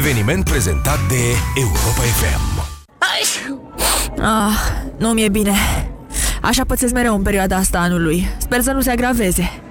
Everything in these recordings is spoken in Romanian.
Eveniment prezentat de Europa FM. Ah, nu mi-e bine. Așa pățesc mereu în perioada asta anului. Sper să nu se agraveze.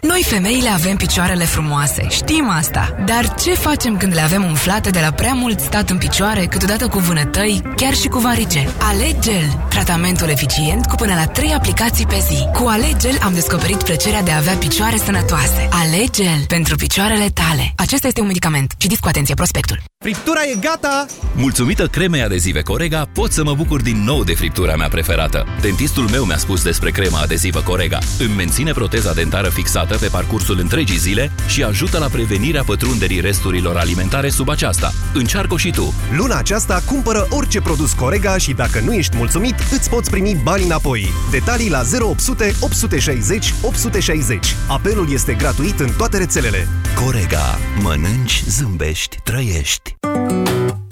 Noi femeile avem picioarele frumoase, știm asta. Dar ce facem când le avem umflate de la prea mult stat în picioare, câteodată cu vânătăi, chiar și cu varice? Alegel, tratamentul eficient cu până la 3 aplicații pe zi. Cu Alegel am descoperit plăcerea de a avea picioare sănătoase. Alegel pentru picioarele tale. Acesta este un medicament. Citiți cu atenție prospectul. Friptura e gata! Mulțumită cremei adezive Corega, pot să mă bucur din nou de friptura mea preferată. Dentistul meu mi-a spus despre crema adezivă Corega. Îmi menține proteza dentară fixată pe parcursul întregii zile și ajută la prevenirea pătrunderii resturilor alimentare sub aceasta. Încearcă și tu! Luna aceasta cumpără orice produs Corega și dacă nu ești mulțumit, îți poți primi bani înapoi. Detalii la 0800 860 860. Apelul este gratuit în toate rețelele. Corega. Mănânci, zâmbești, trăiești.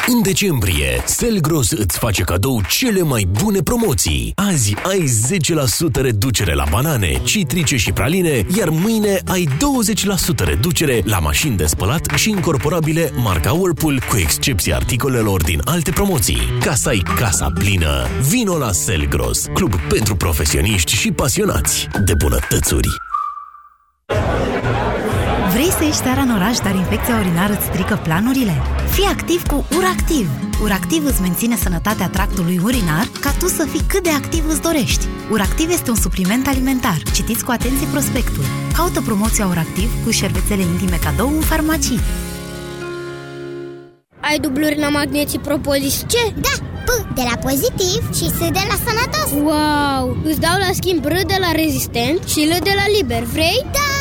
În decembrie, Selgros îți face cadou cele mai bune promoții. Azi ai 10% reducere la banane, citrice și praline, iar mâine ai 20% reducere la mașini de spălat și incorporabile marca Whirlpool, cu excepția articolelor din alte promoții. Ca să ai casa plină, vino la Selgros, club pentru profesioniști și pasionați de bunătățuri. Vrei să ieși seara în oraș, dar infecția urinară îți strică planurile? Fii activ cu URACTIV! URACTIV îți menține sănătatea tractului urinar ca tu să fii cât de activ îți dorești. URACTIV este un supliment alimentar. Citiți cu atenție prospectul. Caută promoția URACTIV cu șervețele intime cadou în farmacii. Ai dubluri la magneții propolis ce? Da, P de la pozitiv și S de la sănătos Wow! Îți dau la schimb R de la rezistent și L de la liber, vrei? Da!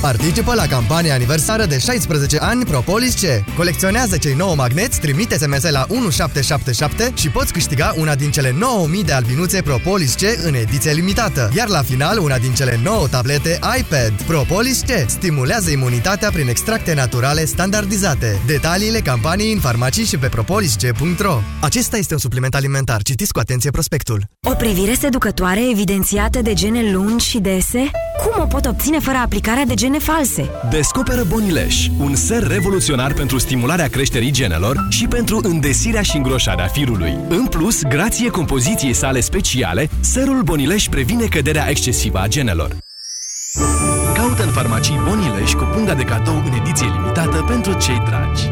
Participă la campania aniversară de 16 ani Propolis C. Colecționează cei 9 magneți, trimite SMS la 1777 și poți câștiga una din cele 9000 de albinuțe Propolis C în ediție limitată. Iar la final, una din cele 9 tablete iPad. Propolis C stimulează imunitatea prin extracte naturale standardizate. Detaliile campaniei în farmacii și pe propolisc.ro Acesta este un supliment alimentar. Citiți cu atenție prospectul. O privire seducătoare evidențiată de gene lungi și dese? Cum o pot obține fără aplicarea de gene false? Descoperă Bonileș, un ser revoluționar pentru stimularea creșterii genelor și pentru îndesirea și îngroșarea firului. În plus, grație compoziției sale speciale, serul Bonileș previne căderea excesivă a genelor. Caută în farmacii Bonileș cu punga de cadou în ediție limitată pentru cei dragi.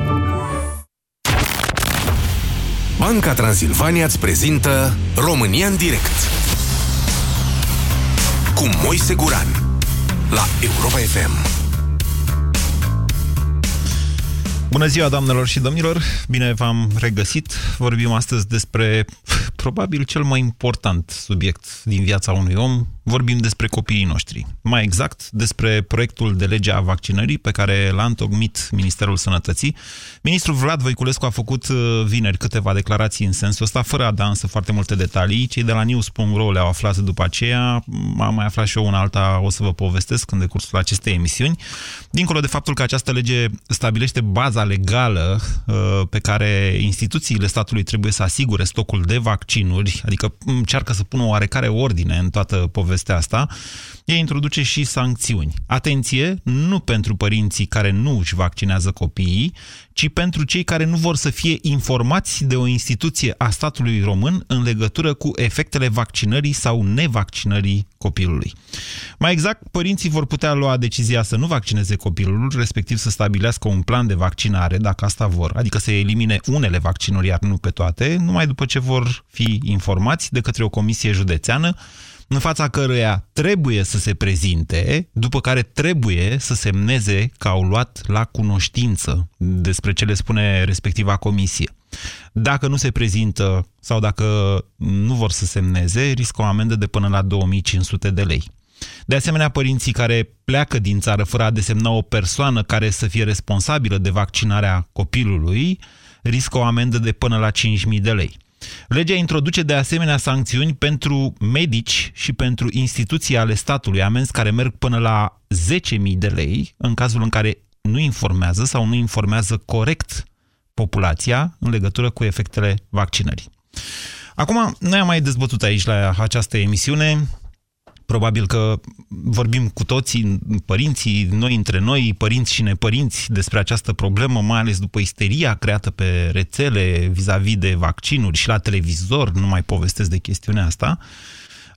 Banca Transilvania îți prezintă România în direct cu Moise Guran la Europa FM. Bună ziua, doamnelor și domnilor! Bine v-am regăsit. Vorbim astăzi despre probabil cel mai important subiect din viața unui om. Vorbim despre copiii noștri. Mai exact, despre proiectul de lege a vaccinării pe care l-a întocmit Ministerul Sănătății. Ministrul Vlad Voiculescu a făcut uh, vineri câteva declarații în sensul ăsta, fără a da însă foarte multe detalii. Cei de la news.ro le-au aflat după aceea. Am mai aflat și eu una alta, o să vă povestesc în decursul acestei emisiuni. Dincolo de faptul că această lege stabilește baza legală uh, pe care instituțiile statului trebuie să asigure stocul de vaccinuri, adică încearcă să pună o oarecare ordine în toată povestea asta, ea introduce și sancțiuni. Atenție, nu pentru părinții care nu își vaccinează copiii, ci pentru cei care nu vor să fie informați de o instituție a statului român în legătură cu efectele vaccinării sau nevaccinării copilului. Mai exact, părinții vor putea lua decizia să nu vaccineze copilul, respectiv să stabilească un plan de vaccinare, dacă asta vor, adică să elimine unele vaccinuri, iar nu pe toate, numai după ce vor fi informați de către o comisie județeană în fața căruia trebuie să se prezinte, după care trebuie să semneze că au luat la cunoștință despre ce le spune respectiva comisie. Dacă nu se prezintă sau dacă nu vor să semneze, riscă o amendă de până la 2500 de lei. De asemenea, părinții care pleacă din țară fără a desemna o persoană care să fie responsabilă de vaccinarea copilului, riscă o amendă de până la 5.000 de lei. Legea introduce de asemenea sancțiuni pentru medici și pentru instituții ale statului, amenzi care merg până la 10.000 de lei în cazul în care nu informează sau nu informează corect populația în legătură cu efectele vaccinării. Acum, noi am mai dezbătut aici la această emisiune Probabil că vorbim cu toții, părinții, noi între noi, părinți și nepărinți, despre această problemă, mai ales după isteria creată pe rețele vis-a-vis -vis de vaccinuri și la televizor, nu mai povestesc de chestiunea asta.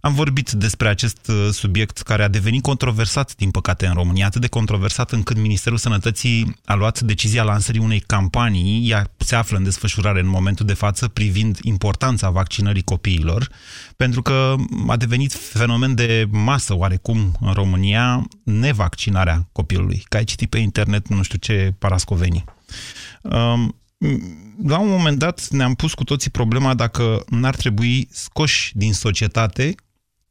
Am vorbit despre acest uh, subiect care a devenit controversat, din păcate, în România, atât de controversat încât Ministerul Sănătății a luat decizia lansării unei campanii, ea se află în desfășurare în momentul de față, privind importanța vaccinării copiilor, pentru că a devenit fenomen de masă, oarecum, în România, nevaccinarea copilului. Că ai citit pe internet nu știu ce parascovenii. Um, la un moment dat ne-am pus cu toții problema dacă n-ar trebui scoși din societate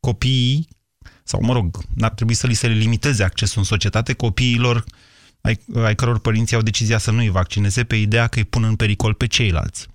copiii, sau mă rog, n-ar trebui să li se limiteze accesul în societate copiilor ai, ai căror părinții au decizia să nu-i vaccineze pe ideea că îi pun în pericol pe ceilalți.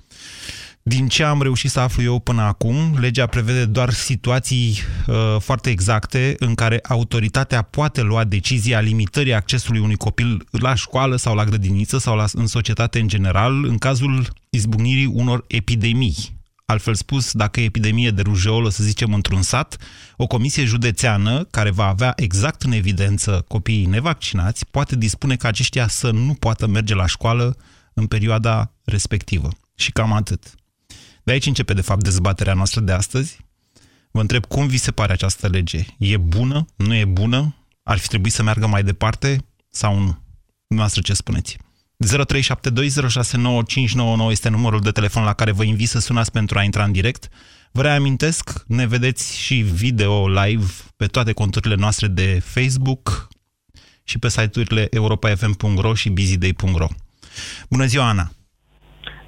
Din ce am reușit să aflu eu până acum, legea prevede doar situații uh, foarte exacte în care autoritatea poate lua decizia limitării accesului unui copil la școală sau la grădiniță sau la, în societate în general, în cazul izbucnirii unor epidemii Altfel spus, dacă e epidemie de rujeolă, să zicem, într-un sat, o comisie județeană, care va avea exact în evidență copiii nevaccinați, poate dispune ca aceștia să nu poată merge la școală în perioada respectivă. Și cam atât. De aici începe, de fapt, dezbaterea noastră de astăzi. Vă întreb cum vi se pare această lege. E bună? Nu e bună? Ar fi trebuit să meargă mai departe sau nu? Noastră ce spuneți? 0372069599 este numărul de telefon la care vă invit să sunați pentru a intra în direct. Vă reamintesc, ne vedeți și video live pe toate conturile noastre de Facebook și pe site-urile europafm.ro și busyday.ro. Bună ziua, Ana!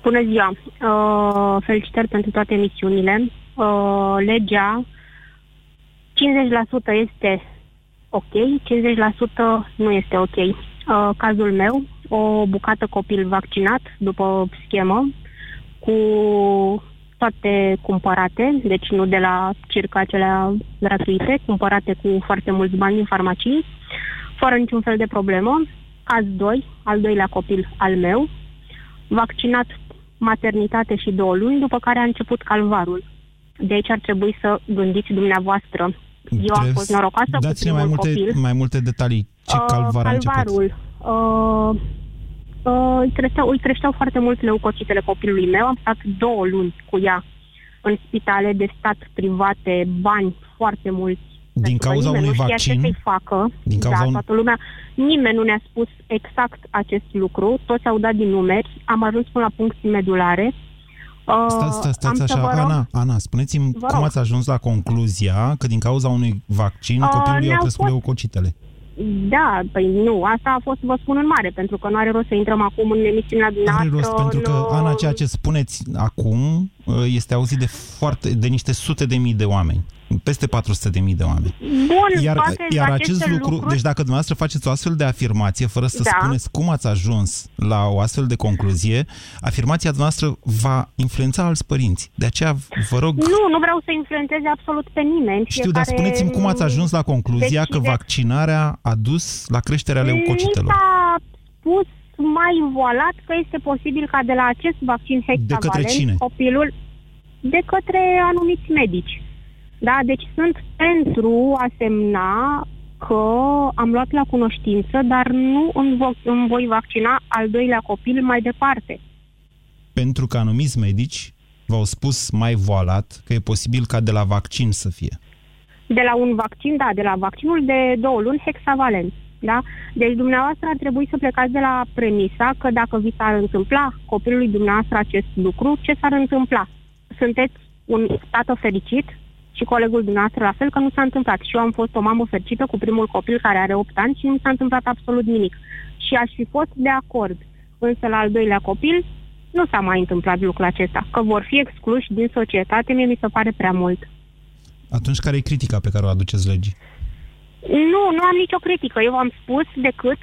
Bună ziua! Uh, felicitări pentru toate emisiunile. Uh, legea 50% este ok, 50% nu este ok. Uh, cazul meu, o bucată copil vaccinat după schemă, cu toate cumpărate, deci nu de la circa acelea gratuite, cumpărate cu foarte mulți bani din farmacii, fără niciun fel de problemă. Caz 2, al doilea copil al meu, vaccinat maternitate și două luni, după care a început calvarul. De aici ar trebui să gândiți dumneavoastră. Eu am fost norocoasă cu primul mai multe, copil. mai multe detalii. Ce calvar uh, calvarul, uh, uh, îi, creșteau, îi creșteau foarte mult leucocitele copilului meu. Am stat două luni cu ea în spitale de stat private, bani foarte mulți. Din cauza unui nu vaccin? ce să-i facă. Din cauza da, un... toată lumea. Nimeni nu ne-a spus exact acest lucru. Toți au dat din numeri. Am ajuns până la puncții medulare. Uh, Stați, stați, stați așa, Ana, Ana, spuneți-mi cum ați ajuns la concluzia că din cauza unui vaccin Uh, copilului au ne-au crescut fost- leucocitele. Da, păi nu, asta a fost, vă spun în mare, pentru că nu are rost să intrăm acum în emisiunea Are dumneavoastră. rost, pentru că, nu- Ana, ceea ce spuneți acum uh, este auzit de, foarte, de niște sute de mii de oameni. Peste 400 de mii de oameni. Bun, Iar, toate iar aceste acest lucru, lucruri, deci dacă dumneavoastră faceți o astfel de afirmație, fără să Da. spuneți cum ați ajuns la o astfel de concluzie, afirmația noastră va influența alți părinți. De aceea vă rog, Nu, nu vreau să influențeze absolut pe nimeni. știu, dar Fiecare spuneți-mi cum ați ajuns la concluzia că decide. vaccinarea a dus la creșterea Mi leucocitelor. s-a spus mai voalat că este posibil ca de la acest vaccin hexavalent către cine? copilul de către anumiți medici. Da, deci sunt pentru a semna că am luat la cunoștință, dar nu îmi voi, îmi voi vaccina al doilea copil mai departe. Pentru că anumiți medici v-au spus mai voalat că e posibil ca de la vaccin să fie. De la un vaccin, da, de la vaccinul de două luni hexavalent. Da? Deci dumneavoastră ar trebui să plecați de la premisa că dacă vi s-ar întâmpla copilului dumneavoastră acest lucru, ce s-ar întâmpla? Sunteți un tată fericit și colegul dumneavoastră la fel că nu s-a întâmplat. Și eu am fost o mamă fericită cu primul copil care are 8 ani și nu s-a întâmplat absolut nimic. Și aș fi fost de acord. Însă la al doilea copil Nu s-a mai întâmplat lucrul acesta. Că vor fi excluși din societate, mie mi se pare prea mult. Atunci care e critica pe care o aduceți legii? Nu, nu am nicio critică. Eu am spus decât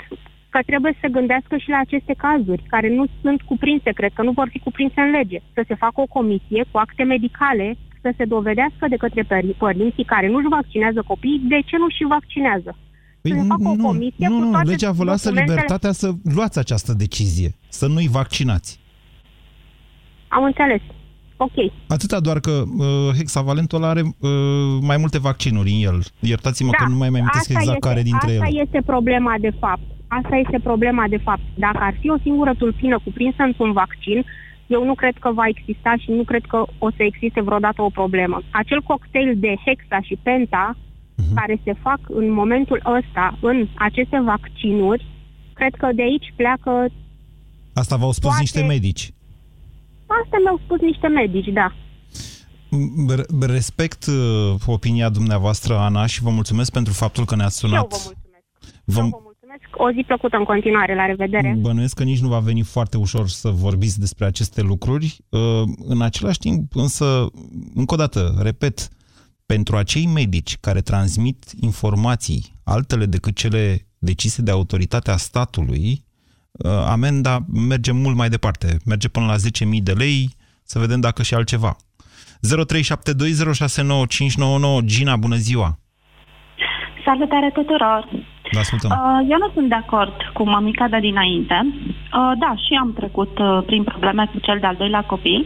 că trebuie să se gândească și la aceste cazuri, care nu sunt cuprinse, cred că nu vor fi cuprinse în lege. Să se facă o comisie cu acte medicale, să se dovedească de către păr- părinții care nu-și vaccinează copiii, de ce nu și vaccinează. Păi să se facă o nu, comisie nu, cu nu, toate legea vă lasă documentele- libertatea să luați această decizie, să nu-i vaccinați. Am înțeles. Ok. Atâta doar că uh, hexavalentul ăla are uh, mai multe vaccinuri în el. Iertați-mă că nu mai mai amintesc Da, asta exact este, care dintre asta ele. este problema de fapt. Asta este problema de fapt. Dacă ar fi o singură tulpină cuprinsă într-un vaccin, eu nu cred că va exista și nu cred că o să existe vreodată o problemă. Acel cocktail de hexa și penta Mhm. care se fac în momentul ăsta în aceste vaccinuri, cred că de aici pleacă... Asta v-au spus toate- niște medici. Asta mi-au spus niște medici, da. R- Respect uh, opinia dumneavoastră, Ana, și vă mulțumesc pentru faptul că ne-ați Și eu sunat. vă mulțumesc. Vă, Eu vă mulțumesc. O zi plăcută în continuare. La revedere. Bănuiesc că nici nu va veni foarte ușor să vorbiți despre aceste lucruri. Uh, În același timp, însă, încă o dată, repet, pentru acei medici care transmit informații altele decât cele decise de autoritatea statului, uh, amenda merge mult mai departe. Merge până la 10.000 de lei, să vedem dacă și altceva. 0372069599 Gina, bună ziua! Salutare tuturor! Vă ascultăm. Uh, Eu nu sunt de acord cu mămica de dinainte. Uh, Da, și am trecut uh, prin probleme cu cel de-al doilea copil.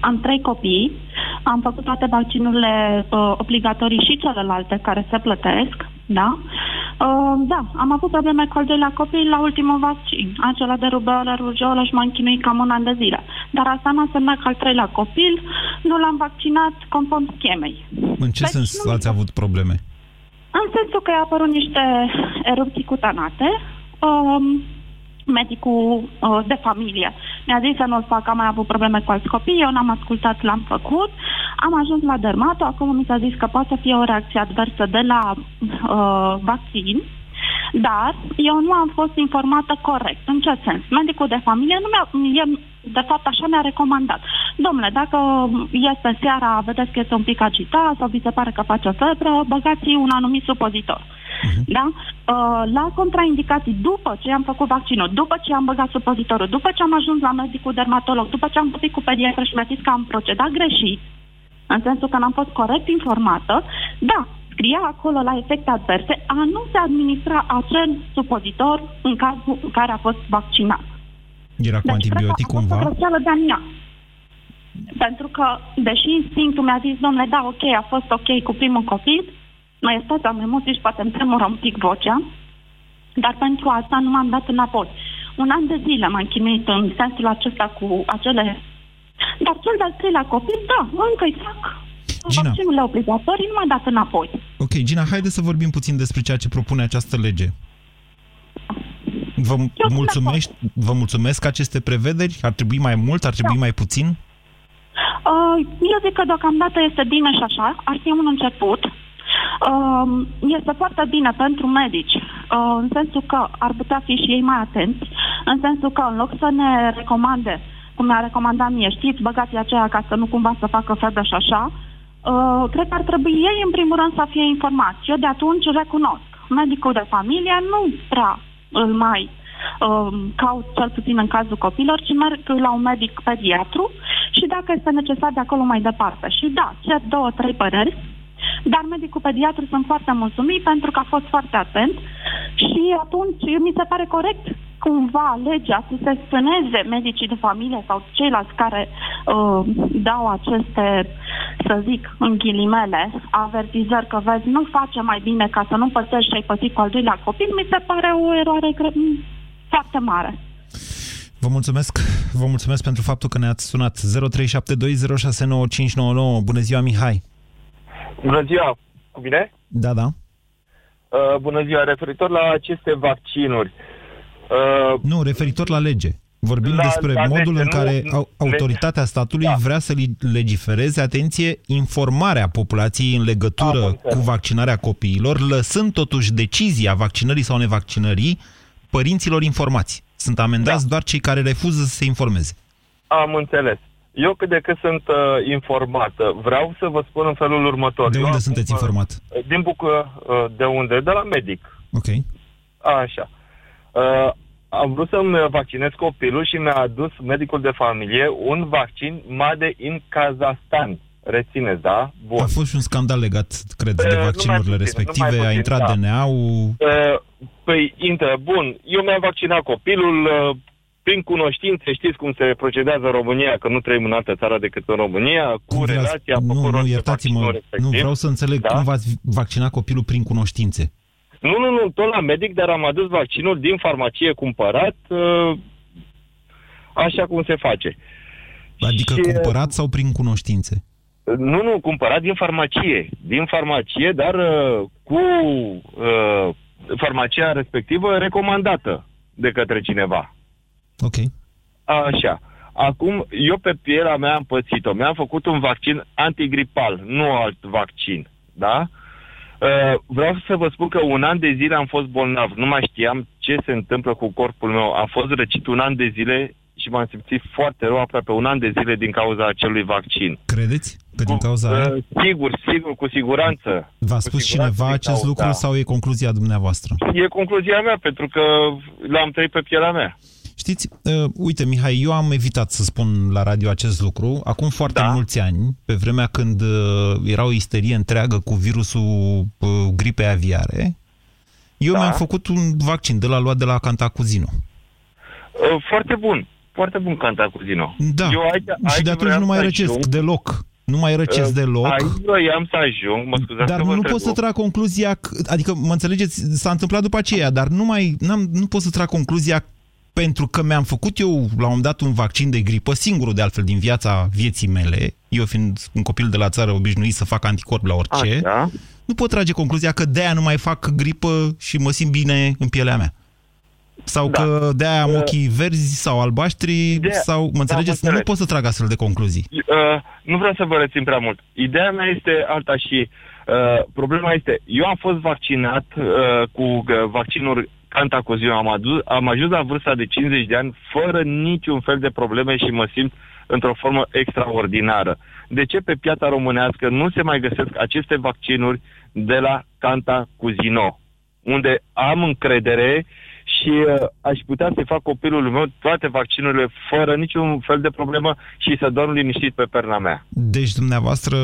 Am trei copii. Am făcut toate vaccinurile uh, obligatorii și celelalte care se plătesc. Da? Uh, Da, am avut probleme cu al doilea copil la ultimul vaccin. Acela de rubeolă, rujeolă și m-am chinuit cam un an de zile. Dar asta nu înseamnă că al treilea copil nu l-am vaccinat conform schemei. În ce sens ați avut probleme? În sensul că au apărut niște erupții cutanate. Um, medicul uh, de familie mi-a zis să nu-l fac, am mai avut probleme cu alți copii, eu n-am ascultat, l-am făcut. Am ajuns la dermato, acum mi s-a zis că poate să fie o reacție adversă de la uh, vaccin, dar eu nu am fost informată corect. În ce sens? Medicul de familie nu mi-a, e, de fapt așa mi-a recomandat. Domnule, dacă este seara, vedeți că este un pic agitat sau vi se pare că face febră, băgați un anumit supozitor. Da? Uh, la contraindicații, după ce am făcut vaccinul, după ce am băgat supozitorul, după ce am ajuns la medicul dermatolog, după ce am vorbit cu pediatră și mi-a zis că am procedat greșit, în sensul că n-am fost corect informată, da, scria acolo la efecte adverse a nu se administra acel supozitor în cazul în care a fost vaccinat. Era cu Deci, antibiotic cred că a fost o cumva? greșeală de-a mea. Pentru că, deși instinctul mi-a zis, domnule, da, ok, a fost ok cu primul copil, mai stat, am emoții și poate îmi tremură un pic vocea, dar pentru asta nu m-am dat înapoi. Un an de zile m-am chinuit în sensul acesta cu acele... Dar cel de-al treilea copil, da, încă îi fac Gina. vaccinurile obligatorii, nu m-am dat înapoi. Ok, Gina, haide să vorbim puțin despre ceea ce propune această lege. Vă, mulțumesc, vă mulțumesc aceste prevederi? Ar trebui mai mult? Ar trebui mai puțin? Uh, eu zic că deocamdată este bine și așa, ar fi un început. Uh, este foarte bine pentru medici, uh, în sensul că ar putea fi și ei mai atenți, în sensul că în loc să ne recomande, cum mi-a recomandat mie, știți, băgați aceea ca să nu cumva să facă febră și așa, uh, cred că ar trebui ei în primul rând să fie informați. Eu de atunci recunosc, medicul de familie nu prea îl mai um, caut cel puțin în cazul copilor, ci merg la un medic pediatru și dacă este necesar de acolo mai departe. Și da, cer două, trei păreri, dar medicul pediatru sunt foarte mulțumit pentru că a fost foarte atent și atunci mi se pare corect cumva legea să se spâneze medicii de familie sau ceilalți care uh, dau aceste, să zic, în ghilimele, avertizări că vezi, nu face mai bine ca să nu pățești și ai pățit cu al doilea copil, mi se pare o eroare cre- foarte mare. Vă mulțumesc, vă mulțumesc pentru faptul că ne-ați sunat 0372069599. Bună ziua, Mihai! Bună ziua, cu bine? Da, da. Uh, bună ziua, referitor la aceste vaccinuri. Uh, Nu, referitor la lege. Vorbim La- despre la modul lege, în nu- care nu- au, autoritatea statului da. vrea să li- legifereze, atenție, informarea populației în legătură cu vaccinarea copiilor, lăsând totuși decizia vaccinării sau nevaccinării părinților informați. Sunt amendați da. doar cei care refuză să se informeze. Am înțeles. Eu cât de cât sunt uh, informată, vreau să vă spun în felul următor. De Eu unde acum, sunteți informat? uh, Din Bucă, uh, de unde? De la medic. Ok. Așa. Uh, am vrut să-mi vaccinez copilul și mi-a adus medicul de familie un vaccin Made in Kazahstan. Rețineți, da? Bun. A fost și un scandal legat, cred, de Eh, numai vaccinurile puțin, respective. numai A puțin, intrat da. DNA-ul... Uh, păi, intră, bun, eu mi-am vaccinat copilul uh, prin cunoștințe, știți cum se procedează în România, că nu trăim în altă țară decât în România, cu Cum vreați- relația nu, poporului nu, de iertați-mă, vaccinul respectiv. nu, vreau să înțeleg Da? cum v-ați vaccinat copilul prin cunoștințe. Nu, nu, nu, tot la medic, dar am adus vaccinul din farmacie cumpărat, uh, așa cum se face. Adică Și, cumpărat sau prin cunoștințe? Nu, nu, cumpărat din farmacie. Din farmacie, dar uh, cu uh, farmacia respectivă recomandată de către cineva. Ok. Așa. Acum, eu pe pielea mea am pățit-o. Mi-am făcut un vaccin antigripal, nu alt vaccin. Da? Uh, vreau să vă spun că un an de zile am fost bolnav. Nu mai știam ce se întâmplă cu corpul meu. A fost răcit un an de zile și m-am simțit foarte rău aproape un an de zile din cauza acelui vaccin. Credeți că din cauza aia? Uh, sigur, sigur, cu siguranță. V-a Cu spus siguranță cineva din acest cauza. lucru sau e concluzia dumneavoastră? E concluzia mea, pentru că l-am trăit pe pielea mea. Știți, uh, uite, Mihai, eu am evitat să spun la radio acest lucru acum foarte da. mulți ani, pe vremea când uh, era o isterie întreagă cu virusul uh, gripei aviare. Eu Da. mi-am făcut un vaccin de la luat de la Cantacuzino. Uh, foarte bun. Foarte bun Cantacuzino. Da. Eu aici, și aici de atunci vreau nu mai să răcesc ajung. deloc. Nu mai răcesc Uh, deloc. Aici voiam să ajung, mă scuzați Dar că vă nu pot întrerup. să trag concluzia, că- adică mă înțelegeți, s-a întâmplat după aceea, dar nu mai, n-am, nu pot să trag concluzia pentru că mi-am făcut eu la un moment dat un vaccin de gripă, singurul de altfel din viața vieții mele, eu fiind un copil de la țară obișnuit să fac anticorp la orice, Așa. nu pot trage concluzia că de-aia nu mai fac gripă și mă simt bine în pielea mea. Sau Da. că de-aia am Uh, ochii verzi sau albaștri, Ideea- sau, mă da, înțelegeți, am nu înțeles. pot să trag astfel de concluzii. Uh, nu vreau să vă rețin prea mult. Ideea mea este alta și uh, problema este, eu am fost vaccinat uh, cu uh, vaccinul Cantacuzino, am, adus, am ajuns la vârsta de 50 de ani fără niciun fel de probleme și mă simt într-o formă extraordinară. De ce pe piața românească nu se mai găsesc aceste vaccinuri de la Cantacuzino, unde am încredere și uh, aș putea să fac copilul meu toate vaccinurile fără niciun fel de problemă și să dorm liniștit pe perna mea. Deci dumneavoastră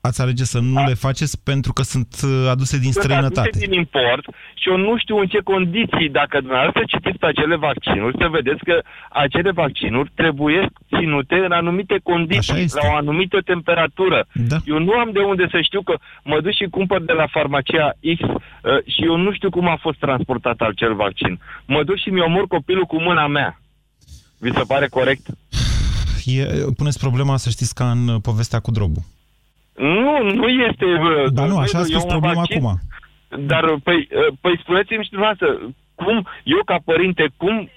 ați alege să nu le faceți pentru că sunt uh, aduse din Sunt străinătate. aduse din import și eu nu știu în ce condiții, dacă dumneavoastră citiți pe acele vaccinuri, să vedeți că acele vaccinuri trebuie ținute în anumite condiții, la o anumită temperatură. Da. Eu nu am de unde să știu că mă duc și cumpăr de la farmacia X uh, și eu nu știu cum a fost transportat acel vaccin. Mă duc și mi omor copilul cu mâna mea. Vi se pare corect? E, puneți problema, să știți, ca în uh, povestea cu drobul. Nu, nu este... uh, Ba nu, așa a e spus un problema vaccin. acum. Dar, păi, uh, păi spuneți-mi și dumneavoastră, cum, eu ca părinte, cum,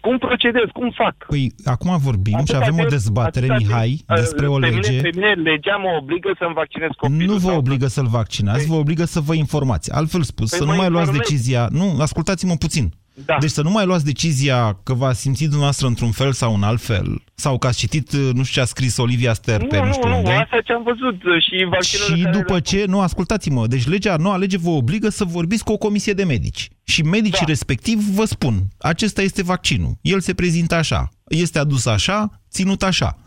cum procedez, cum fac? Păi, acum vorbim și Atâta avem o timp- dezbatere, atâta timp, Mihai, uh, despre o pe lege. Mine, pe mine legea mă obligă să-mi vaccinez copilul. Nu vă sau- obligă să-l vaccinați, vă obligă să vă informați. Altfel spus, Păi să mă nu mai luați informez. decizia... Nu, ascultați-mă puțin. Da. Deci să nu mai luați decizia că v-a simțit dumneavoastră într-un fel sau în alt fel, sau că ați citit, uh, nu știu ce a scris Olivia Ster pe Nu, nu nu, știu nu, unde. asta ce am văzut uh, și vaccinurile Și care după le- ce, nu, ascultați-mă, deci legea, noua lege vă obligă să vorbiți cu o comisie de medici. Și medicii da. respectiv vă spun, acesta este vaccinul, el se prezintă așa, este adus așa, ținut așa.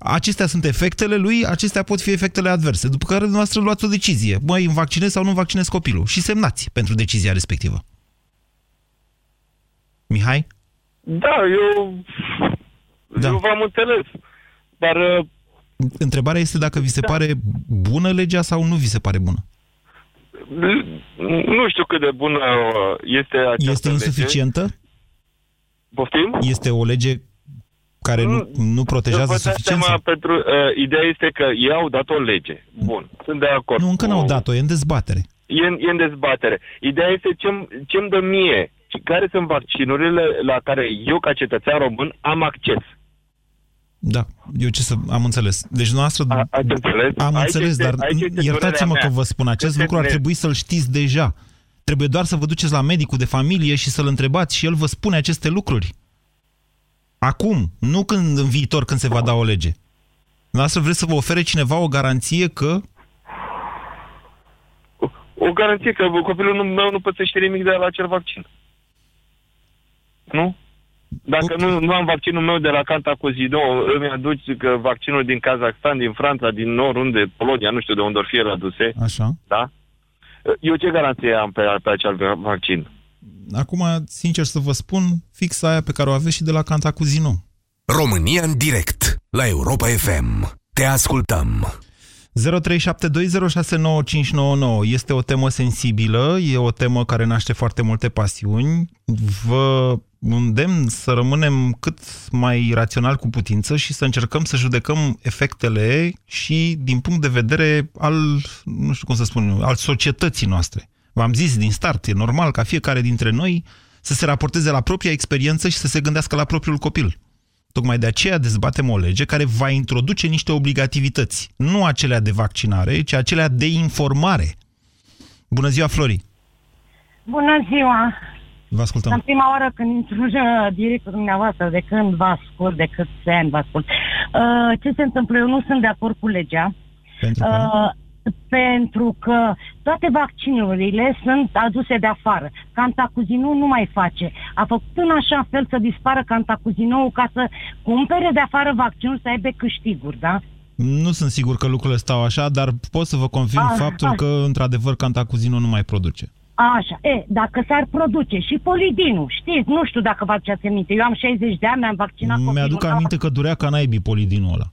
Acestea sunt efectele lui, acestea pot fi efectele adverse. După care dumneavoastră luați o decizie. Măi, îmi vaccinez sau nu vaccinez copilul. Și semnați pentru decizia respectivă. Mihai? Da, eu, Da. eu v-am înțeles. Dar uh, Întrebarea este dacă vi se pare bună legea sau nu vi se pare bună. nu știu cât de bună uh, este această Este lege. insuficientă? Poftim? Este o lege care nu, nu protejează Vă dați suficient? seama, pentru, uh, ideea este că ei au dat o lege. Bun, sunt de acord. Nu, încă cu- n-au dat-o, e în dezbatere. E în, e în dezbatere. Ideea este ce-mi, ce-mi dă mie, și care sunt vaccinurile la care eu, ca cetățean român, am acces. Da, eu ce să... Am înțeles. Deci noastră... A, ați înțeles? Am Aici înțeles, este- dar aici este iertați-mă durerea că mea. vă spun, acest Este lucru ar ne- trebui să-l știți deja. Trebuie doar să vă duceți la medicul de familie și să-l întrebați și el vă spune aceste lucruri. Acum, nu când în viitor, când se va da o lege. Dumneavoastră vreți să vă ofere cineva o garanție că... O garanție că copilul meu nu pățește nimic de la acel vaccin. Nu? Dacă nu, nu am vaccinul meu de la Cantacuzino, îmi aduci că vaccinul din Kazakhstan, din Franța, din oriunde, Polonia, nu știu de unde or fi el aduse. Așa. Da? Eu ce garanție am pe, pe acel vaccin? Acum, sincer să vă spun, fix aia pe care o aveți și de la Cantacuzino. România în direct, la Europa FM. Te ascultăm. 0372069599 este o temă sensibilă, e o temă care naște foarte multe pasiuni. Vă îndemn să rămânem cât mai rațional cu putință și să încercăm să judecăm efectele și din punct de vedere al, nu știu cum să spun, al societății noastre. V-am zis din start, e normal ca fiecare dintre noi să se raporteze la propria experiență și să se gândească la propriul copil. Tocmai de aceea dezbatem o lege care va introduce niște obligativități, nu acelea de vaccinare, ci acelea de informare. Bună ziua, Flori! Bună ziua! Vă ascultăm. În prima oară când intru direct cu dumneavoastră, de când vă ascult, de câți ani vă ascult. Uh, ce se întâmplă? Eu nu sunt de acord cu legea. Pentru că? Uh, pentru că toate vaccinurile sunt aduse de afară. Cantacuzino nu mai face. A făcut în așa fel să dispară Cantacuzino ca să cumpere de afară vaccinul să aibă câștiguri, da? Nu sunt sigur că lucrurile stau așa, dar pot să vă confirm a, faptul a. că, într-adevăr, Cantacuzino nu mai produce. Așa, e, dacă s-ar produce și polidinul, știți, nu știu dacă vă aduceți aminte, eu am 60 de ani, am vaccinat Mi-aduc aminte că durea ca naibii polidinul ăla.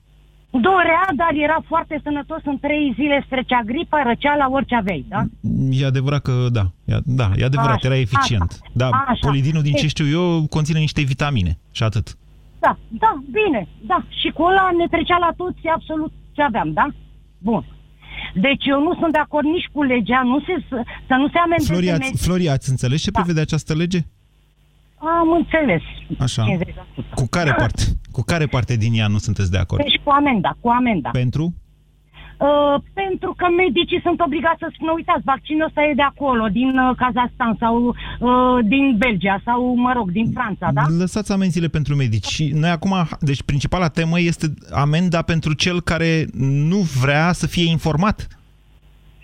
Dorea, dar era foarte sănătos. În trei zile strecea gripa, răceala, orice aveai, da? E adevărat că da. E, da, e adevărat, așa, era eficient. Așa, da, așa. polidinul, din ce știu eu, conține niște vitamine și atât. Da, da, bine, da. Și cu ăla ne trecea la toți absolut ce aveam, da? Bun. Deci eu nu sunt de acord nici cu legea, nu se, să nu se amendeze... Floria, ați, Floria, ați înțeles ce da. prevede această lege? Am înțeles. Așa. 50%. Cu care parte? Cu care parte din ea nu sunteți de acord? Deci cu amenda, cu amenda. Pentru? Uh, pentru că medicii sunt obligați să spună, uitați, vaccinul ăsta e de acolo, din uh, Kazahstan sau uh, din Belgia sau, mă rog, din Franța, da? Lăsați amenziile pentru medici. Și noi acum, deci principala temă este amenda pentru cel care nu vrea să fie informat.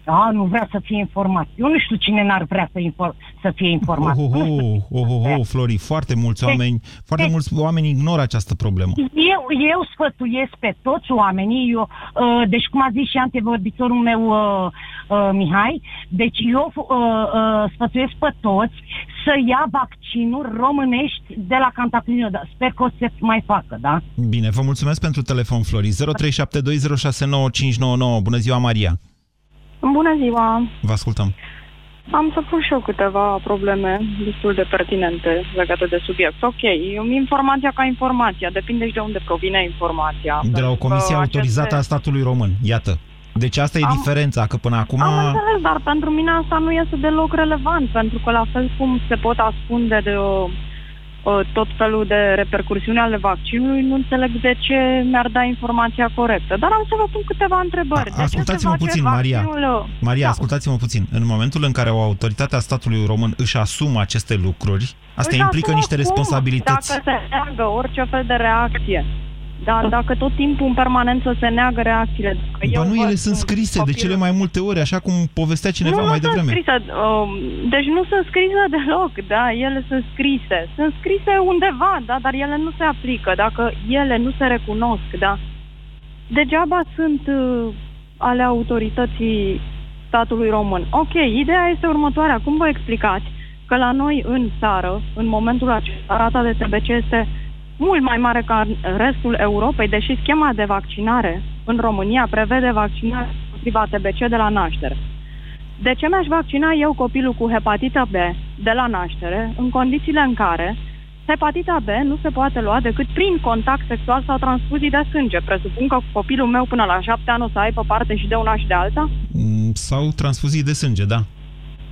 A, nu vrea să fie informat. Eu nu știu cine n-ar vrea să, infor- să fie informat. Oh, oh, oh, oh, oh, oh, Flori, foarte mulți oameni, de, foarte de, mulți oameni ignoră această problemă. Eu, eu sfătuiesc pe toți oamenii, eu, uh, deci cum a zis și antevorbitorul meu uh, uh, Mihai, deci eu uh, uh, sfătuiesc pe toți să ia vaccinuri românești de la Cantaclinio. Sper că o să se mai facă, da? Bine, vă mulțumesc pentru telefon, Flori. 0372069599. Bună ziua, Maria! Bună ziua! Vă ascultăm. Am să pun și eu câteva probleme destul de pertinente legate de subiect. Ok, informația ca informația, depinde și de unde provine informația. De la o comisie autorizată aceste... a statului român, iată. Deci asta e am, diferența, că până acum... Am înțeles, dar pentru mine asta nu este deloc relevant, pentru că la fel cum se pot ascunde de o Uh, tot felul de repercursiuni ale vaccinului, nu înțeleg de ce mi-ar da informația corectă. Dar am să vă pun câteva întrebări. A, ascultați-mă puțin, Maria. Vaccinul... Maria, da. ascultați-mă puțin. În momentul în care o autoritate a statului român își asumă aceste lucruri, asta își implică niște cum? responsabilități. Dacă se neagă orice fel de reacție dar dacă tot timpul în permanență se neagă reacțiile... Dar nu, ele sunt scrise copil... de cele mai multe ori, așa cum povestea cineva nu, mai nu devreme. Scrise, uh, deci nu sunt scrise deloc, da, ele sunt scrise. Sunt scrise undeva, da, dar ele nu se aplică, dacă ele nu se recunosc, da. Degeaba sunt uh, ale autorității statului român. Ok, ideea este următoarea. Cum vă explicați că la noi în țară, în momentul acesta, rata de TBC este mult mai mare ca restul Europei, deși schema de vaccinare în România prevede vaccinarea împotriva TBC de la naștere. De ce mi-aș vaccina eu copilul cu hepatită B de la naștere, în condițiile în care hepatita B nu se poate lua decât prin contact sexual sau transfuzii de sânge? Presupun că copilul meu până la șapte ani o să aibă parte și de una și de alta? Mm, sau transfuzii de sânge, da.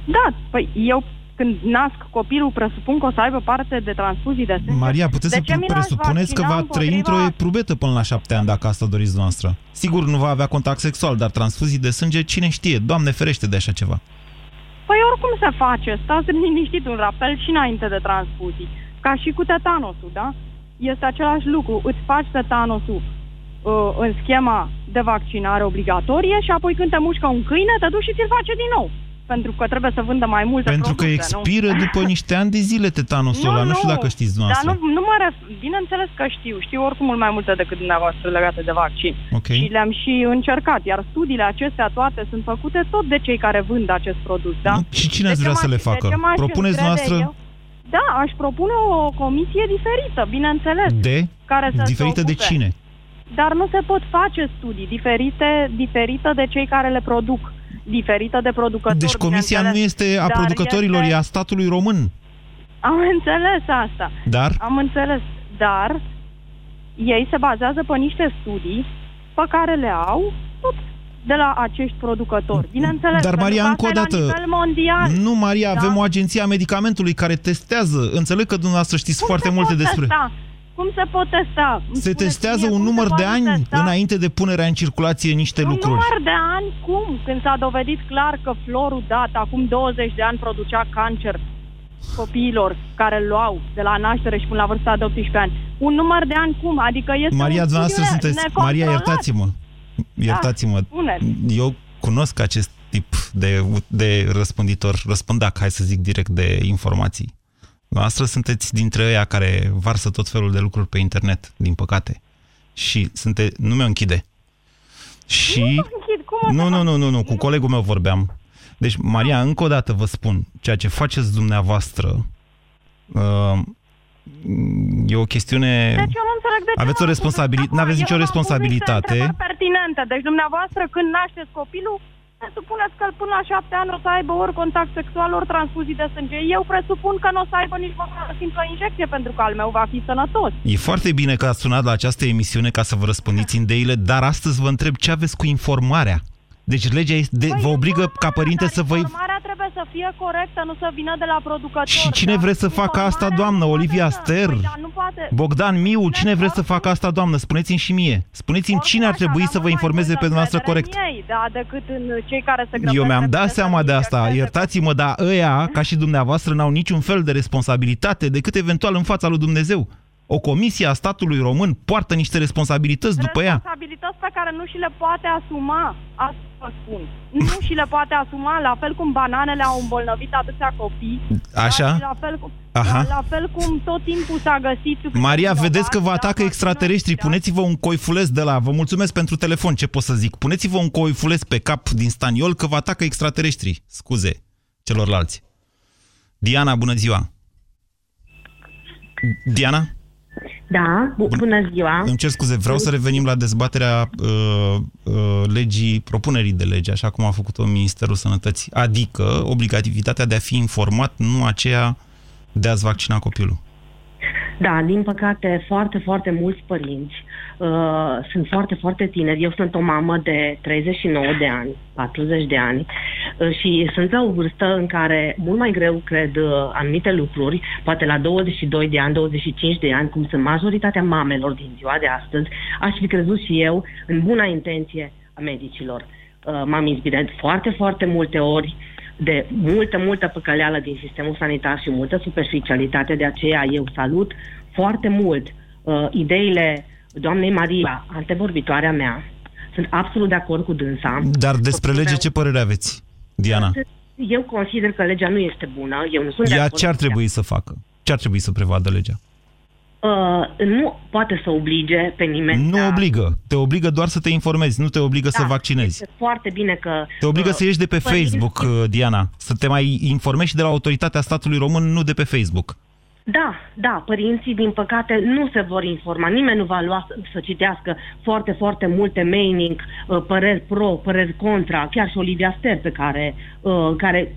Da, păi eu când nasc copilul, presupun că o să aibă parte de transfuzii de sânge. Maria, puteți de să presupuneți că va trăi într-o eprobetă până la șapte ani, dacă asta doriți noastră. Sigur, nu va avea contact sexual, dar transfuzii de sânge, cine știe? Doamne ferește de așa ceva. Păi oricum se face. Stați liniștit un rapel și înainte de transfuzii. Ca și cu tetanosul, da? este același lucru. Îți faci tetanosul uh, în schema de vaccinare obligatorie și apoi când te mușcă un câine, te duci și ți-l face din nou. Pentru că trebuie să vândă mai multe Pentru produse, că expiră nu? după niște ani de zile tetanosul ăla. Nu știu dacă știți Dar dumneavoastră. nu, nu mă ref... Bineînțeles că știu. Știu oricum mult mai multe decât dumneavoastră legate de vaccin. Ok. Și le-am și încercat. Iar studiile acestea toate sunt făcute tot de cei care vând acest produs, da? Și cine ați De ce vrea să m-aș- le facă? de ce m-aș Propuneți încrede noastră eu? Da, aș propune o comisie diferită, bineînțeles. de? Care să se Diferită de ocupe. cine? Dar nu se pot face studii diferite, diferită de cei care le produc, diferită de producători. Deci comisia nu bineînțeles. este a Dar producătorilor, este- e a statului român. Am înțeles asta. Dar? Am înțeles. Dar ei se bazează pe niște studii pe care le au tot de la acești producători. Bineînțeles. Dar, pentru Maria, că încă o asta e dată, La nivel mondial. Nu, Maria, Da? avem o agenție a medicamentului care testează. Înțeleg că dumneavoastră știți Cum foarte se multe pot despre... Testa? Cum se pot testa? Îmi Se spuneți testează mie, un cum se număr de poate ani testa? înainte de punerea în circulație niște Un lucruri. număr de ani? Cum? Când s-a dovedit clar că florul dat acum 20 de ani producea cancer copiilor care îl luau de la naștere și până la vârsta de 18 ani. Un număr de ani cum? Adică este Maria, un dumneavoastră studiu sunteți... necontrolat. Maria, iertați-mă. Iertați-mă. spuneți. Eu cunosc acest tip de, de răspânditor, răspândac, hai să zic direct, de informații. Noastră sunteți dintre ăia care varsă tot felul de lucruri pe internet, din păcate. Și sunte, nu mi-o închide. Și... Nu, închid, cum o Nu, să nu, fac? nu, nu, nu, cu colegul meu vorbeam. Deci, Maria, încă o dată vă spun, ceea ce faceți dumneavoastră uh, e o chestiune... Deci eu nu înțeleg de ce Aveți o m-am responsabili- pus n-aveți acum. nicio Eu v-am pus niște responsabilitate. întrebări pertinente. Deci dumneavoastră când nașteți copilul, presupuneți că până la șapte ani o să aibă ori contact sexual, ori transfuzii de sânge. Eu presupun că nu o să aibă nici măcar o simplă injecție, pentru că al meu va fi sănătos. E foarte bine că ați sunat la această emisiune ca să vă răspândiți ideile, dar astăzi vă întreb ce aveți cu informarea. Deci legea este de, vă obligă ca părinte să vă... Informarea trebuie să fie corectă, nu să vină de la producător. Și cine vrea să facă asta, doamnă? Olivia Ster? Păi, dar nu poate... Bogdan Miu, cine vrea să facă asta, doamnă? Spuneți-mi și mie. Spuneți-mi cine ar trebui să vă informeze pe dumneavoastră corect. În ei, da, decât în cei care se Eu grăbesc mi-am repede dat să seama de asta, încerce. iertați-mă, dar ăia, ca și dumneavoastră, n-au niciun fel de responsabilitate decât eventual în fața lui Dumnezeu. O comisie a statului român poartă niște responsabilități după ea. Responsabilități pe care nu și le poate asuma, asta vă spun. Nu și le poate asuma, la fel cum bananele au îmbolnăvit atâția copii. Așa? Da, și la fel cum, Aha. La fel cum tot timpul s-a găsit... Maria, vedeți că vă atacă extraterestrii. Puneți-vă un coifuleț de la... Vă mulțumesc pentru telefon, ce pot să zic. Puneți-vă un coifuleț pe cap din staniol că vă atacă extraterestrii. Scuze celorlalți. Diana, bună ziua! Diana? Da, bu- bună ziua. Îmi cer scuze, vreau să revenim la dezbaterea uh, uh, legii, propunerii de lege, așa cum a făcut-o Ministerul Sănătății. Adică obligativitatea de a fi informat, nu aceea de a-ți vaccina copilul. Da, din păcate, foarte, foarte mulți părinți uh, sunt foarte, foarte tineri. Eu sunt o mamă de 39 de ani, 40 de ani uh, și sunt la o vârstă în care mult mai greu cred uh, anumite lucruri, poate la 22 de ani, 25 de ani, cum sunt majoritatea mamelor din ziua de astăzi, aș fi crezut și eu în buna intenție a medicilor. Uh, m-am inspirat foarte, foarte multe ori de multă, multă păcăleală din sistemul sanitar și multă superficialitate, de aceea eu salut foarte mult uh, ideile doamnei Maria, antevorbitoarea mea. Sunt absolut de acord cu dânsa. Dar despre lege ce părere aveți, Diana? Eu consider că legea nu este bună. Eu nu sunt de Ea acord ce ar cu ea. trebui să facă? Ce ar trebui să prevadă legea? Uh, nu poate să oblige pe nimeni. Nu să- obligă. Te obligă doar să te informezi, nu te obligă să Da, vaccinezi. Este foarte bine că... Te obligă uh, să ieși de pe părinții- Facebook, uh, Diana. Să te mai informezi și de la autoritatea statului român, nu de pe Facebook. Da, da, părinții, din păcate, nu se vor informa. Nimeni nu va lua să, să citească foarte, foarte multe mailing, uh, păreri pro, păreri contra, chiar și Olivia Ster, pe care, uh, care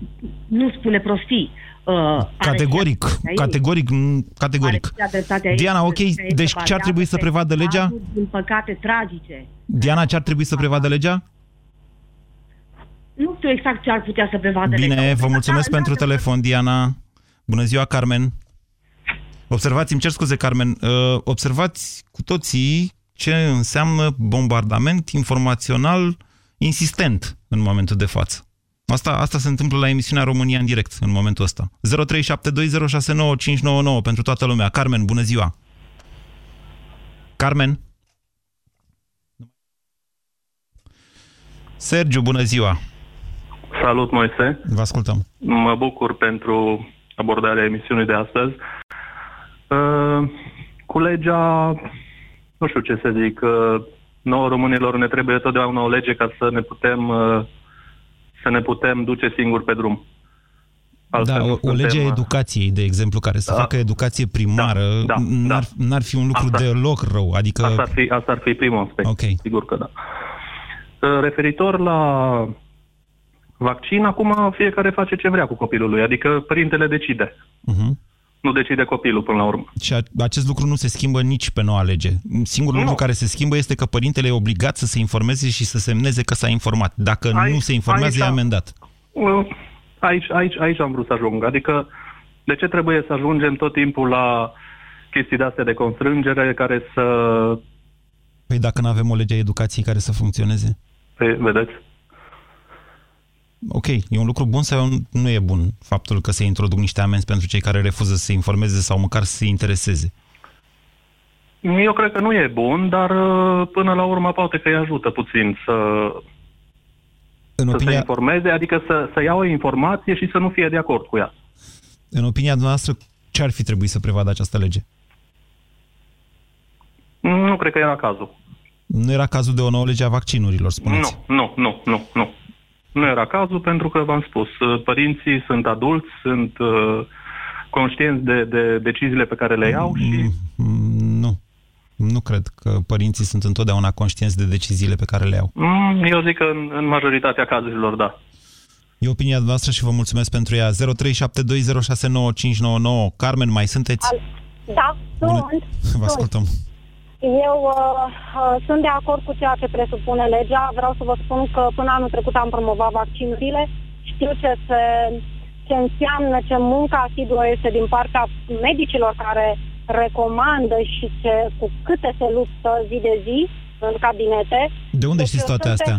nu spune prostii. Uh, are Categoric, și dreptatea ei. categoric, m, categoric. Are și dreptatea ei, Diana, ok, pentru că ei deci se ce ar trebui să bazează pe prevadă legea? cazuri, Din păcate, tragice. Diana, ce ar trebui să prevadă legea? Nu știu exact ce ar putea să prevadă legea. Bine, vă mulțumesc Da, pentru telefon, Diana. Bună ziua, Carmen. Observați, îmi cer scuze, Carmen, uh, observați cu toții ce înseamnă bombardament informațional insistent în momentul de față. Asta, asta se întâmplă la emisiunea România în direct în momentul ăsta. 0372069599 pentru toată lumea. Carmen, bună ziua! Carmen? Sergiu, bună ziua! Salut, Moise! Vă ascultăm! Mă bucur pentru abordarea emisiunii de astăzi. Uh, cu legea, nu știu ce să zic, uh, nouă românilor ne trebuie totdeauna o lege ca să ne putem, uh, să ne putem duce singuri pe drum. Altfel da, o, o lege a educației, de exemplu, care să da. facă educație primară, da, da, n-ar, da. n-ar fi un lucru asta, deloc rău. Adică... Asta ar fi, asta ar fi primul aspect. Okay. Sigur că da. Referitor la vaccin, acum fiecare face ce vrea cu copilul lui, adică părintele decide. Uh-huh. Nu decide copilul până la urmă. Și acest lucru nu se schimbă nici pe noua lege. Singurul nu. lucru care se schimbă este că părintele e obligat să se informeze și să semneze că s-a informat. Dacă aici, nu se informează, aici, e amendat. Aici, aici, aici am vrut să ajung. Adică, de ce trebuie să ajungem tot timpul la chestii de astea de constrângere care să... Păi dacă nu avem o lege a educației care să funcționeze? Păi, vedeți? Ok, e un lucru bun sau nu e bun faptul că se introduc niște amenzi pentru cei care refuză să se informeze sau măcar să se intereseze? Eu cred că nu e bun, dar uh, până la urmă poate că îi ajută puțin să, în opinia... să se informeze, adică să, să ia o informație și să nu fie de acord cu ea. În opinia noastră, ce ar fi trebuit să prevadă această lege? Nu cred că era cazul. Nu era cazul de o nouă lege a vaccinurilor, spuneți? Nu, nu, nu, nu, nu. Nu era cazul pentru că, v-am spus, uh, părinții sunt adulți, sunt uh, conștienți de, de deciziile pe care le iau și... Mm, nu. Nu cred că părinții sunt întotdeauna conștienți de deciziile pe care le iau. Mm, eu zic că în, în majoritatea cazurilor, da. E opinia noastră și vă mulțumesc pentru ea. 0372069599. Carmen, mai sunteți? Da, sunt. Vă ascultăm. Eu uh, uh, sunt de acord cu ceea ce presupune legea. Vreau să vă spun că până anul trecut am promovat vaccinurile. Știu ce, se, ce înseamnă, ce muncă asiduă este din partea medicilor care recomandă și ce, cu câte se luptă zi de zi în cabinete. De unde deci știți toate astea?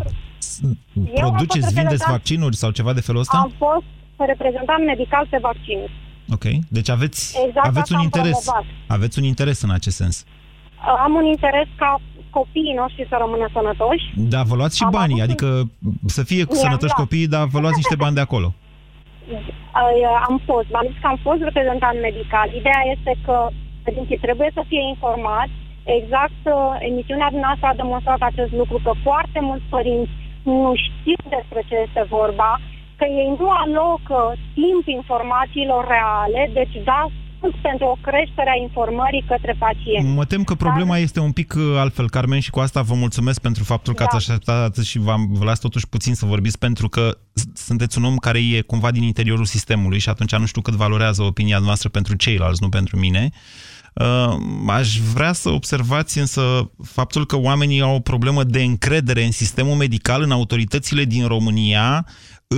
Produceți, vindeți vaccinuri sau ceva de felul ăsta? Am fost reprezentant medical pe vaccinuri. Ok, deci aveți, exact aveți un interes. Promovat. Aveți un interes în acest sens. Am un interes ca copiii noștri să rămână sănătoși. Da, vă luați și am banii, adică să fie cu sănătoși copiii, dar vă luați niște bani de acolo. Am fost, v-am zis că am fost reprezentant medical. Ideea este că părinții trebuie să fie informați. Exact, uh, emisiunea dumneavoastră a demonstrat acest lucru, că foarte mulți părinți nu știu despre ce este vorba, că ei nu alocă timp informațiilor reale, deci da, pentru o creștere a informării către pacient. Mă tem că problema Dar... este un pic uh, altfel, Carmen, și cu asta vă mulțumesc pentru faptul că da. ați așteptat și vă las totuși puțin să vorbiți, pentru că sunteți un om care e cumva din interiorul sistemului și atunci nu știu cât valorează opinia noastră pentru ceilalți, nu pentru mine. Uh, aș vrea să observați însă faptul că oamenii au o problemă de încredere în sistemul medical, în autoritățile din România,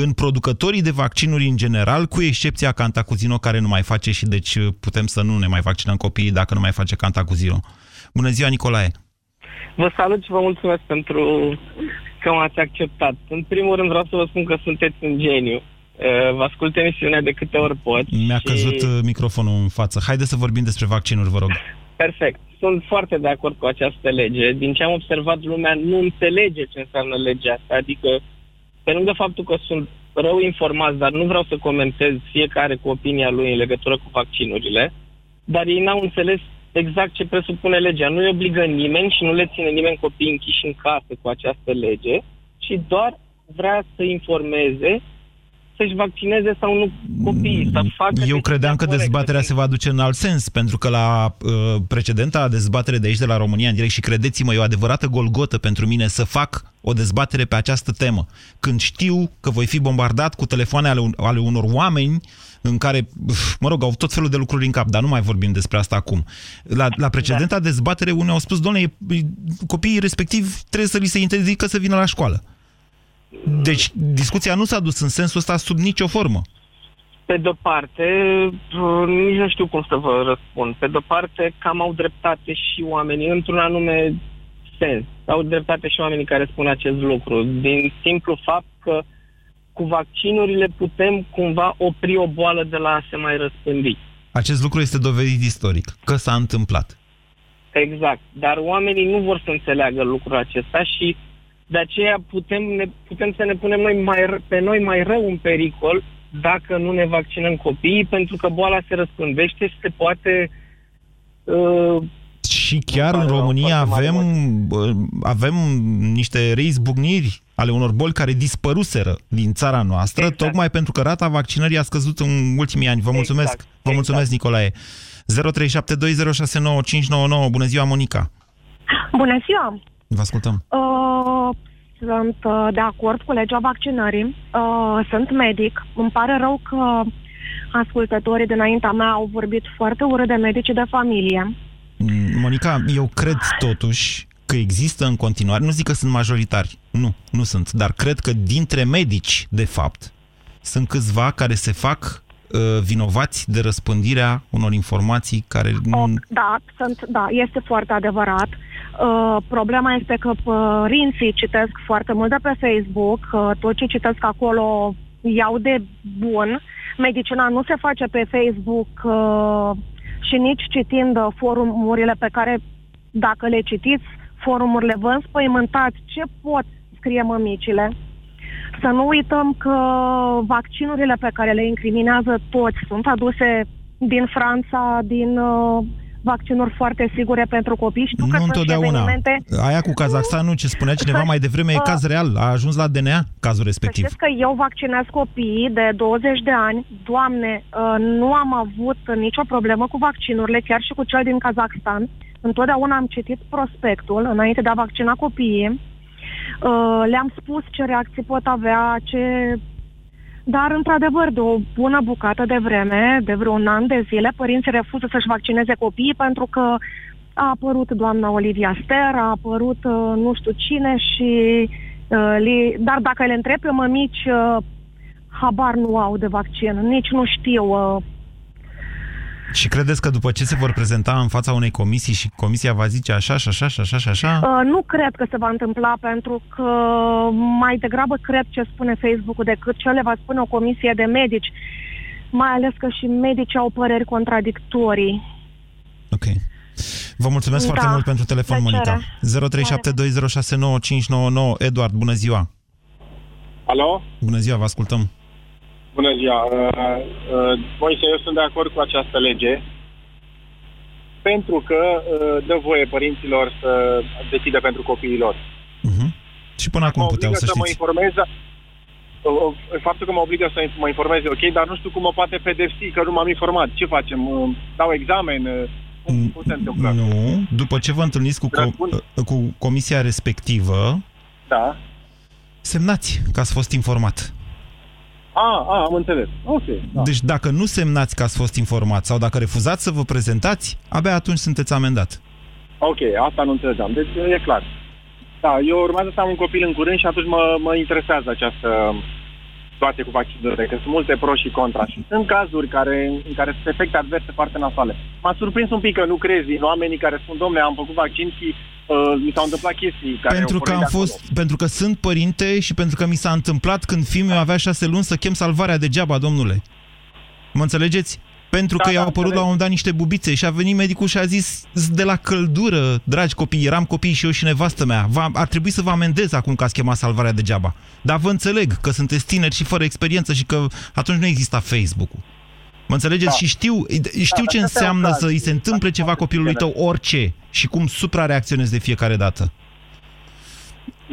în producătorii de vaccinuri în general, cu excepția Cantacuzino, care nu mai face și deci putem să nu ne mai vaccinăm copiii dacă nu mai face Cantacuzino. Bună ziua, Nicolae! Vă salut și vă mulțumesc pentru că m-ați acceptat. În primul rând vreau să vă spun că sunteți un geniu. Eh, vă ascult emisiunea de câte ori pot. Mi-a și... căzut uh, microfonul în față. Haideți să vorbim despre vaccinuri, vă rog. Perfect. Sunt foarte de acord cu această lege. Din ce am observat, lumea nu înțelege ce înseamnă legea asta. Adică pe lângă faptul că sunt rău informați, dar nu vreau să comentez fiecare cu opinia lui în legătură cu vaccinurile, dar ei n-au înțeles exact ce presupune legea. Nu îi obligă nimeni și nu le ține nimeni copii închiși în casă cu această lege, ci doar vrea să informeze să-și vaccineze sau nu copiii, să facă... Eu credeam că dezbaterea se va duce în alt sens, pentru că la uh, precedenta dezbatere de aici, de la România în direct, și credeți-mă, e o adevărată golgotă pentru mine să fac o dezbatere pe această temă. Când știu că voi fi bombardat cu telefoane ale, ale unor oameni în care, mă rog, au tot felul de lucruri în cap, dar nu mai vorbim despre asta acum. La, la precedenta da. dezbatere, unii au spus, doamne, copiii respectiv trebuie să li se interzică să vină la școală. Deci discuția nu s-a dus în sensul ăsta sub nicio formă. Pe de-o parte, nici nu știu cum să vă răspund. Pe de-o parte, cam au dreptate și oamenii într-un anume sens. Au dreptate și oamenii care spun acest lucru. Din simplu fapt că cu vaccinurile putem cumva opri o boală de la a se mai răspândi. Acest lucru este dovedit istoric, că s-a întâmplat. Exact. Dar oamenii nu vor să înțeleagă lucrul acesta și de aceea putem, ne, putem să ne punem noi mai, ră- pe noi mai rău în pericol dacă nu ne vaccinăm copiii, pentru că boala se răspândește și se poate uh, Și chiar în România avem, bă, avem niște reizbucniri ale unor boli care dispăruseră din țara noastră, exact. tocmai pentru că rata vaccinării a scăzut în ultimii ani. Vă mulțumesc, exact. vă mulțumesc, Nicolae. 0372069599. Bună ziua, Monica. Bună ziua! Vă ascultăm. Uh, sunt uh, de acord cu legea vaccinării. Uh, sunt medic. Îmi pare rău că ascultătorii dinaintea mea au vorbit foarte urât de medici de familie. Mm, Monica, eu cred totuși că există în continuare, nu zic că sunt majoritari, nu, nu sunt, dar cred că dintre medici, de fapt, sunt câțiva care se fac uh, vinovați de răspândirea unor informații care... nu- Da, sunt, da, este foarte adevărat. Uh, problema este că părinții citesc foarte mult de pe Facebook, uh, tot ce citesc acolo iau de bun. Medicina nu se face pe Facebook uh, și nici citind uh, forumurile pe care, dacă le citiți, forumurile vă înspăimântați ce pot scrie mămicile. Să nu uităm că vaccinurile pe care le incriminează toți sunt aduse din Franța, din uh, vaccinuri foarte sigure pentru copii. Știu că Nu sunt și întotdeauna. evenimente Aia cu Kazakhstanul, ce spunea cineva mai devreme, e Uh, caz real. A ajuns la DNA cazul Să respectiv. știți că eu vaccinez copiii de 20 de ani. Doamne, uh, nu am avut nicio problemă cu vaccinurile, chiar și cu cel din Kazakhstan. Întotdeauna am citit prospectul înainte de a vaccina copiii. Uh, Le-am spus ce reacții pot avea, ce... Dar, într-adevăr, de o bună bucată de vreme, de vreun an de zile, părinții refuză să-și vaccineze copiii pentru că a apărut doamna Olivia Ster, a apărut uh, nu știu cine și... Uh, li... Dar dacă le întreb pe mămici, uh, habar nu au de vaccin, nici nu știu. Uh, Și credeți că după ce se vor prezenta în fața unei comisii și comisia va zice așa și așa și așa și așa? Uh, nu cred că se va întâmpla pentru că mai degrabă cred ce spune Facebook-ul decât ce le va spune o comisie de medici. Mai ales că și medicii au păreri contradictorii. Ok. Vă mulțumesc Da, foarte mult pentru telefon, plăcere. Monica. 0372069599. Eduard, bună ziua! Alo? Bună ziua, vă ascultăm. Bună ziua. Uh, uh, Moise, eu sunt de acord cu această lege pentru că uh, dă voie părinților să decidă pentru copiii lor. Și până acum mă puteau obligă să să mă știți. informez, uh, uh, faptul că mă obligă să mă informez e ok, dar nu știu cum mă poate pedepsi că nu m-am informat. Ce facem? Uh, Dau examen? Uh, Cum, cum se întâmplă? Nu, după ce vă întâlniți cu, co- cu comisia respectivă, Da. semnați că ați fost informat. A, a, am înțeles. Ok. Da. Deci dacă nu semnați că ați fost informat sau dacă refuzați să vă prezentați, abia atunci sunteți amendat. Ok, asta nu înțelegeam. Deci e clar. Da, eu urmează să am un copil în curând și atunci mă, mă interesează această situație cu vaccinurile, că sunt multe pro și contra. Și sunt cazuri care, în care sunt efecte adverse foarte nasoale. M-a surprins un pic că nu crezi în oamenii care spun, domnule, am făcut vaccin și uh, mi s-au întâmplat chestii care Pentru au că, am pornit de fost, pentru că sunt părinte și pentru că mi s-a întâmplat când fiul meu avea șase luni să chem salvarea degeaba, domnule. Mă înțelegeți? Pentru că Da, i-au da, apărut la un moment dat niște bubițe și a venit medicul și a zis "S de la căldură, dragi copii, eram copii și eu și nevastă mea. Va, ar trebui să vă amendez acum că ați chemat salvarea degeaba. Dar vă înțeleg că sunteți tineri și fără experiență și că atunci nu exista Facebook-ul. Mă înțelegeți? Da. Și știu, știu ce asta e un înseamnă caz. să îi se întâmple ceva copilului tău, orice, și cum suprareacționezi de fiecare dată.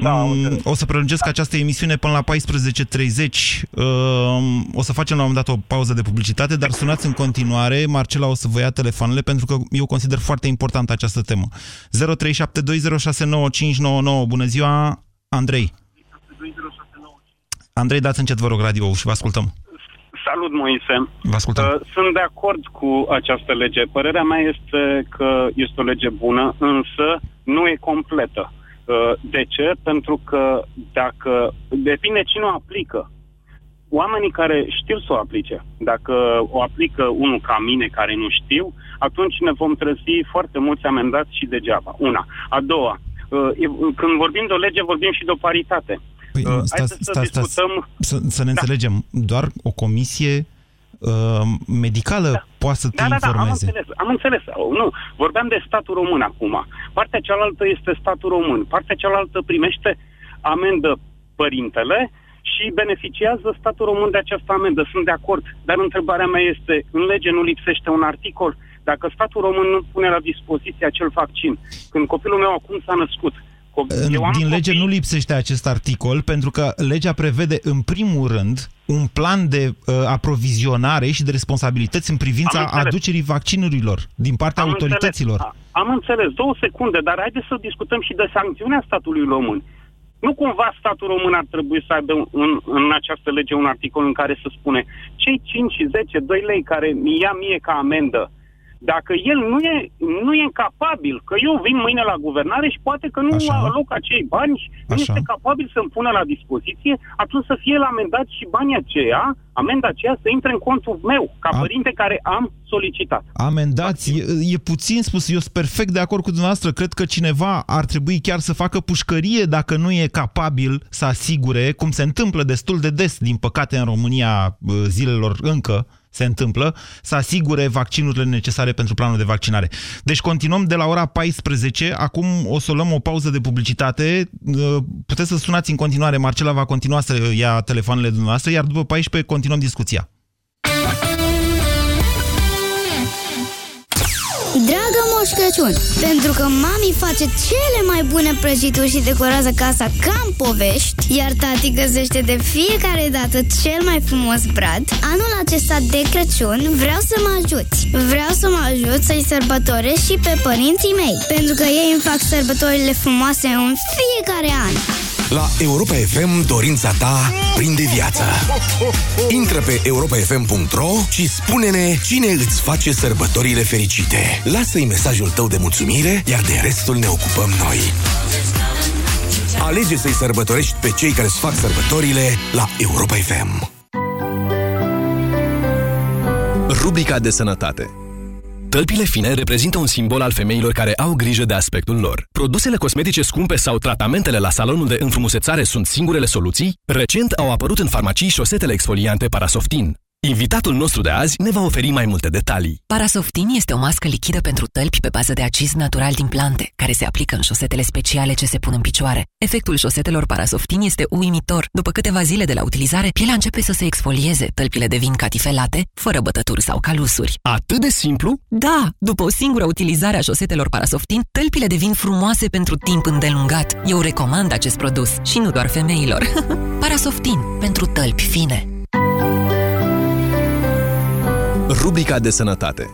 Da, Mm, o să prelungesc această emisiune până la 14.30. Um, O să facem la un moment dat o pauză de publicitate, dar sunați în continuare. Marcela o să vă ia telefoanele pentru că eu consider foarte importantă această temă. 0372069599. Bună ziua, Andrei. Andrei, dați încet, vă rog, radio și vă ascultăm. Salut, Moise. Vă ascultăm. Uh, Sunt de acord cu această lege. Părerea mea este că este o lege bună, însă nu e completă. Uh, De ce? Pentru că dacă depinde cine o aplică. Oamenii care știu să o aplice, dacă o aplică unul ca mine care nu știu, atunci ne vom trezi foarte mulți amendați și degeaba. Una. A doua, uh, e- când vorbim de o lege, vorbim și de o paritate. Păi, Uh, stați, haideți să stați, stați, discutăm- să, să ne Da. înțelegem. Doar o comisie uh, medicală da. poate să te da, da, da, am informeze. înțeles, am înțeles. Nu, vorbeam de statul român acum. Partea cealaltă este statul român. Partea cealaltă primește amendă părintele și beneficiază statul român de această amendă. Sunt de acord. Dar întrebarea mea este, în lege nu lipsește un articol? Dacă statul român nu pune la dispoziție acel vaccin, când copilul meu acum s-a născut, eu am Din lege copii- nu lipsește acest articol, pentru că legea prevede, în primul rând, un plan de uh, aprovizionare și de responsabilități în privința Am înțeles. aducerii vaccinurilor din partea Am autorităților. Înțeles, a- am înțeles, două secunde, dar haideți să discutăm și de sancțiunea statului român. Nu cumva statul român ar trebui să aibă în, în această lege un articol în care să spune cei 5 și 10, 2 lei care mi ia mie ca amendă, dacă el nu e, nu e capabil, că eu vin mâine la guvernare și poate că nu Așa. aloc acei bani și nu Așa. este capabil să-mi pună la dispoziție, atunci să fie el amendat și banii aceea, amenda aceea să intre în contul meu, ca A- părinte care am solicitat. Amendați, e, e puțin spus, eu sunt perfect de acord cu dumneavoastră, cred că cineva ar trebui chiar să facă pușcărie dacă nu e capabil să asigure, cum se întâmplă destul de des, din păcate în România bă, zilelor încă se întâmplă, să asigure vaccinurile necesare pentru planul de vaccinare. Deci continuăm de la ora 14, acum o să luăm o pauză de publicitate, puteți să sunați în continuare, Marcela va continua să ia telefoanele dumneavoastră, iar după 14 continuăm discuția. Moș Crăciun, pentru că mami face cele mai bune prăjituri și decorează casa ca în povești, iar tati găsește de fiecare dată cel mai frumos brad, anul acesta de Crăciun vreau să mă ajuți. Vreau să mă ajut să-i sărbătoresc și pe părinții mei, pentru că ei îmi fac sărbătorile frumoase în fiecare an. La Europa FM dorința ta prinde viață. Intră pe europafm.ro și spune-ne cine îți face sărbătorile fericite. Lasă-i mesajul tău de mulțumire, iar de restul ne ocupăm noi. Alege să-i sărbătorești pe cei care îți fac sărbătorile la Europa FM. Rubrica de sănătate Tălpile fine reprezintă un simbol al femeilor care au grijă de aspectul lor. Produsele cosmetice scumpe sau tratamentele la salonul de înfrumusețare sunt singurele soluții? Recent au apărut în farmacii șosetele exfoliante Parasoftin. Invitatul nostru de azi ne va oferi mai multe detalii. Parasoftin este o mască lichidă pentru tălpi pe bază de acid natural din plante, care se aplică în șosetele speciale ce se pun în picioare. Efectul șosetelor Parasoftin este uimitor. După câteva zile de la utilizare, pielea începe să se exfolieze, tălpile devin catifelate, fără bătături sau calusuri. Atât de simplu? Da! După o singură utilizare a șosetelor Parasoftin, tălpile devin frumoase pentru timp îndelungat. Eu recomand acest produs și nu doar femeilor. Parasoftin, pentru tălpi fine. Rubrica de sănătate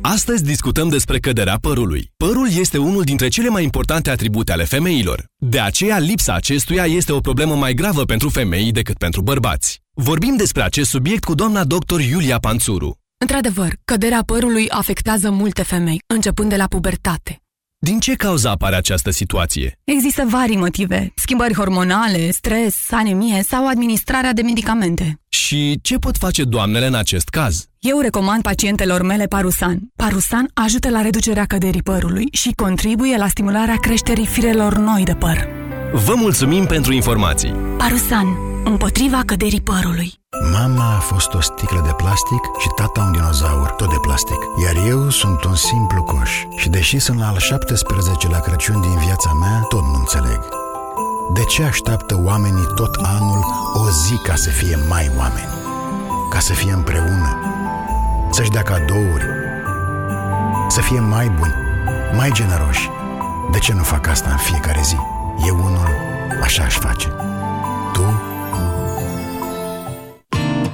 Astăzi discutăm despre căderea părului. Părul este unul dintre cele mai importante atribute ale femeilor. De aceea, lipsa acestuia este o problemă mai gravă pentru femei decât pentru bărbați. Vorbim despre acest subiect cu doamna dr. Iulia Panțuru. Într-adevăr, căderea părului afectează multe femei, începând de la pubertate. Din ce cauză apare această situație? Există vari motive, schimbări hormonale, stres, anemie sau administrarea de medicamente. Și ce pot face doamnele în acest caz? Eu recomand pacientelor mele Parusan. Parusan ajută la reducerea căderii părului și contribuie la stimularea creșterii firelor noi de păr. Vă mulțumim pentru informații! Parusan, împotriva căderii părului. Mama a fost o sticlă de plastic și tata un dinozaur, tot de plastic. Iar eu sunt un simplu coș. Și deși sunt la al 17-lea Crăciun din viața mea, tot nu înțeleg. De ce așteaptă oamenii tot anul o zi ca să fie mai oameni? Ca să fie împreună? Să-și dea cadouri? Să fie mai buni, mai generoși? De ce nu fac asta în fiecare zi? Eu unul așa aș face. Tu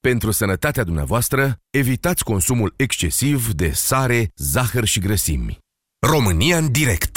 Pentru sănătatea dumneavoastră, evitați consumul excesiv de sare, zahăr și grăsimi. România în direct